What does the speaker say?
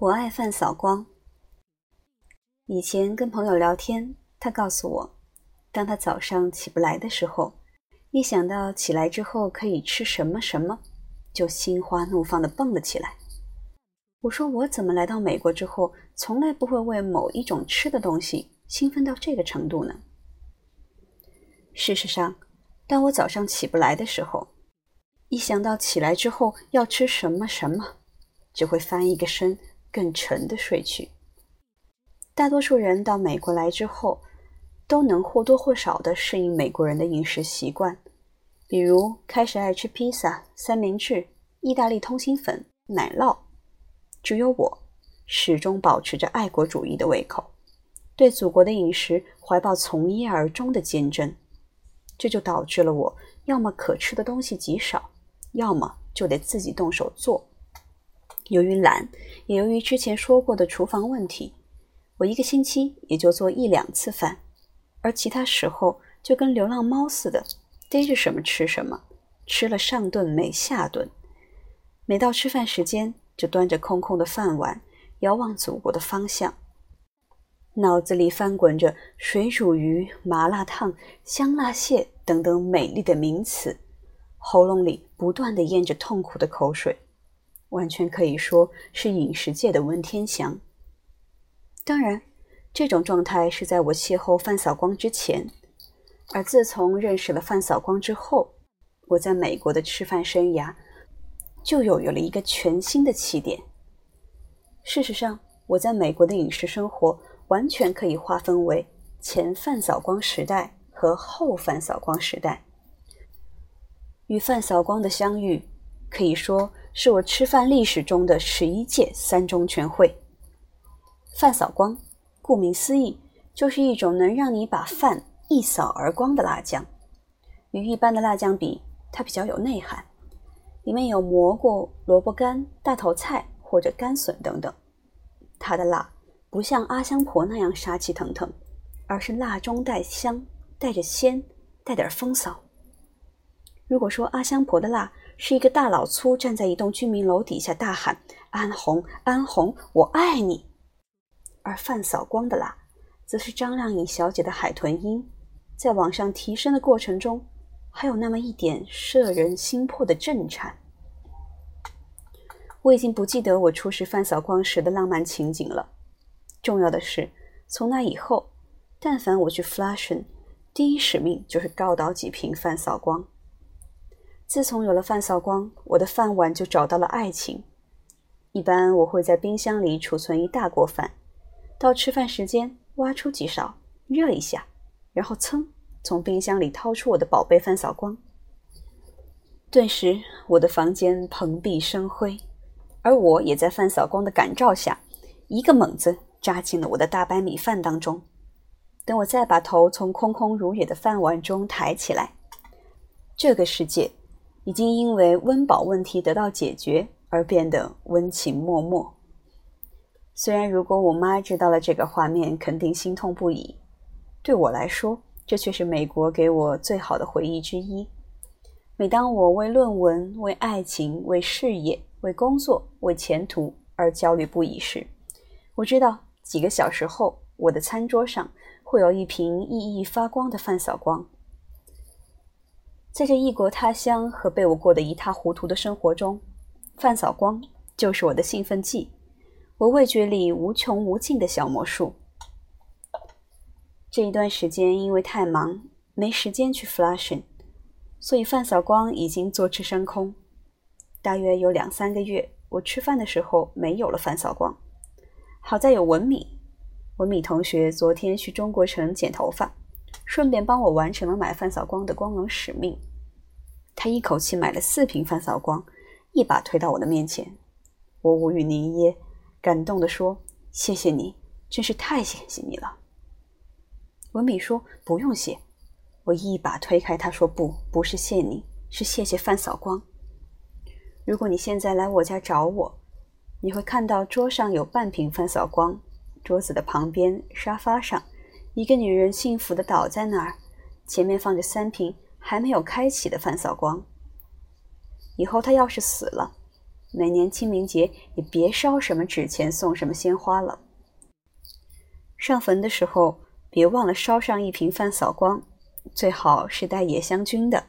我爱饭扫光。以前跟朋友聊天，他告诉我，当他早上起不来的时候，一想到起来之后可以吃什么什么，就心花怒放的蹦了起来。我说我怎么来到美国之后，从来不会为某一种吃的东西兴奋到这个程度呢？事实上，当我早上起不来的时候，一想到起来之后要吃什么什么，就会翻一个身。更沉的睡去。大多数人到美国来之后，都能或多或少的适应美国人的饮食习惯，比如开始爱吃披萨、三明治、意大利通心粉、奶酪。只有我，始终保持着爱国主义的胃口，对祖国的饮食怀抱从一而终的坚贞。这就导致了我要么可吃的东西极少，要么就得自己动手做。由于懒，也由于之前说过的厨房问题，我一个星期也就做一两次饭，而其他时候就跟流浪猫似的，逮着什么吃什么，吃了上顿没下顿。每到吃饭时间，就端着空空的饭碗，遥望祖国的方向，脑子里翻滚着水煮鱼、麻辣烫、香辣蟹等等美丽的名词，喉咙里不断的咽着痛苦的口水。完全可以说是饮食界的文天祥。当然，这种状态是在我邂逅范扫光之前，而自从认识了范扫光之后，我在美国的吃饭生涯就有有了一个全新的起点。事实上，我在美国的饮食生活完全可以划分为前范扫光时代和后范扫光时代。与范扫光的相遇，可以说。是我吃饭历史中的十一届三中全会。饭扫光，顾名思义，就是一种能让你把饭一扫而光的辣酱。与一般的辣酱比，它比较有内涵，里面有蘑菇、萝卜干、大头菜或者干笋等等。它的辣不像阿香婆那样杀气腾腾，而是辣中带香，带着鲜，带点风骚。如果说阿香婆的辣，是一个大老粗站在一栋居民楼底下大喊：“安红，安红，我爱你。”而范扫光的啦，则是张靓颖小姐的海豚音，在往上提升的过程中，还有那么一点摄人心魄的震颤。我已经不记得我初识范扫光时的浪漫情景了。重要的是，从那以后，但凡我去 Flushing，第一使命就是告倒几瓶范扫光。自从有了饭扫光，我的饭碗就找到了爱情。一般我会在冰箱里储存一大锅饭，到吃饭时间挖出几勺，热一下，然后噌从冰箱里掏出我的宝贝饭扫光。顿时，我的房间蓬荜生辉，而我也在饭扫光的感召下，一个猛子扎进了我的大白米饭当中。等我再把头从空空如也的饭碗中抬起来，这个世界。已经因为温饱问题得到解决而变得温情脉脉。虽然如果我妈知道了这个画面，肯定心痛不已。对我来说，这却是美国给我最好的回忆之一。每当我为论文、为爱情、为事业、为工作、为前途而焦虑不已时，我知道几个小时后，我的餐桌上会有一瓶熠熠发光的饭扫光。在这异国他乡和被我过得一塌糊涂的生活中，范扫光就是我的兴奋剂，我味觉里无穷无尽的小魔术。这一段时间因为太忙，没时间去 Flushing，所以范扫光已经坐吃山空。大约有两三个月，我吃饭的时候没有了范扫光。好在有文敏，文敏同学昨天去中国城剪头发。顺便帮我完成了买饭扫光的光荣使命。他一口气买了四瓶饭扫光，一把推到我的面前。我无语凝噎，感动地说：“谢谢你，真是太谢谢你了。”文敏说：“不用谢。”我一把推开他，说：“不，不是谢你，是谢谢范扫光。如果你现在来我家找我，你会看到桌上有半瓶饭扫光，桌子的旁边沙发上。”一个女人幸福的倒在那儿，前面放着三瓶还没有开启的饭扫光。以后她要是死了，每年清明节也别烧什么纸钱，送什么鲜花了。上坟的时候，别忘了烧上一瓶饭扫光，最好是带野香菌的。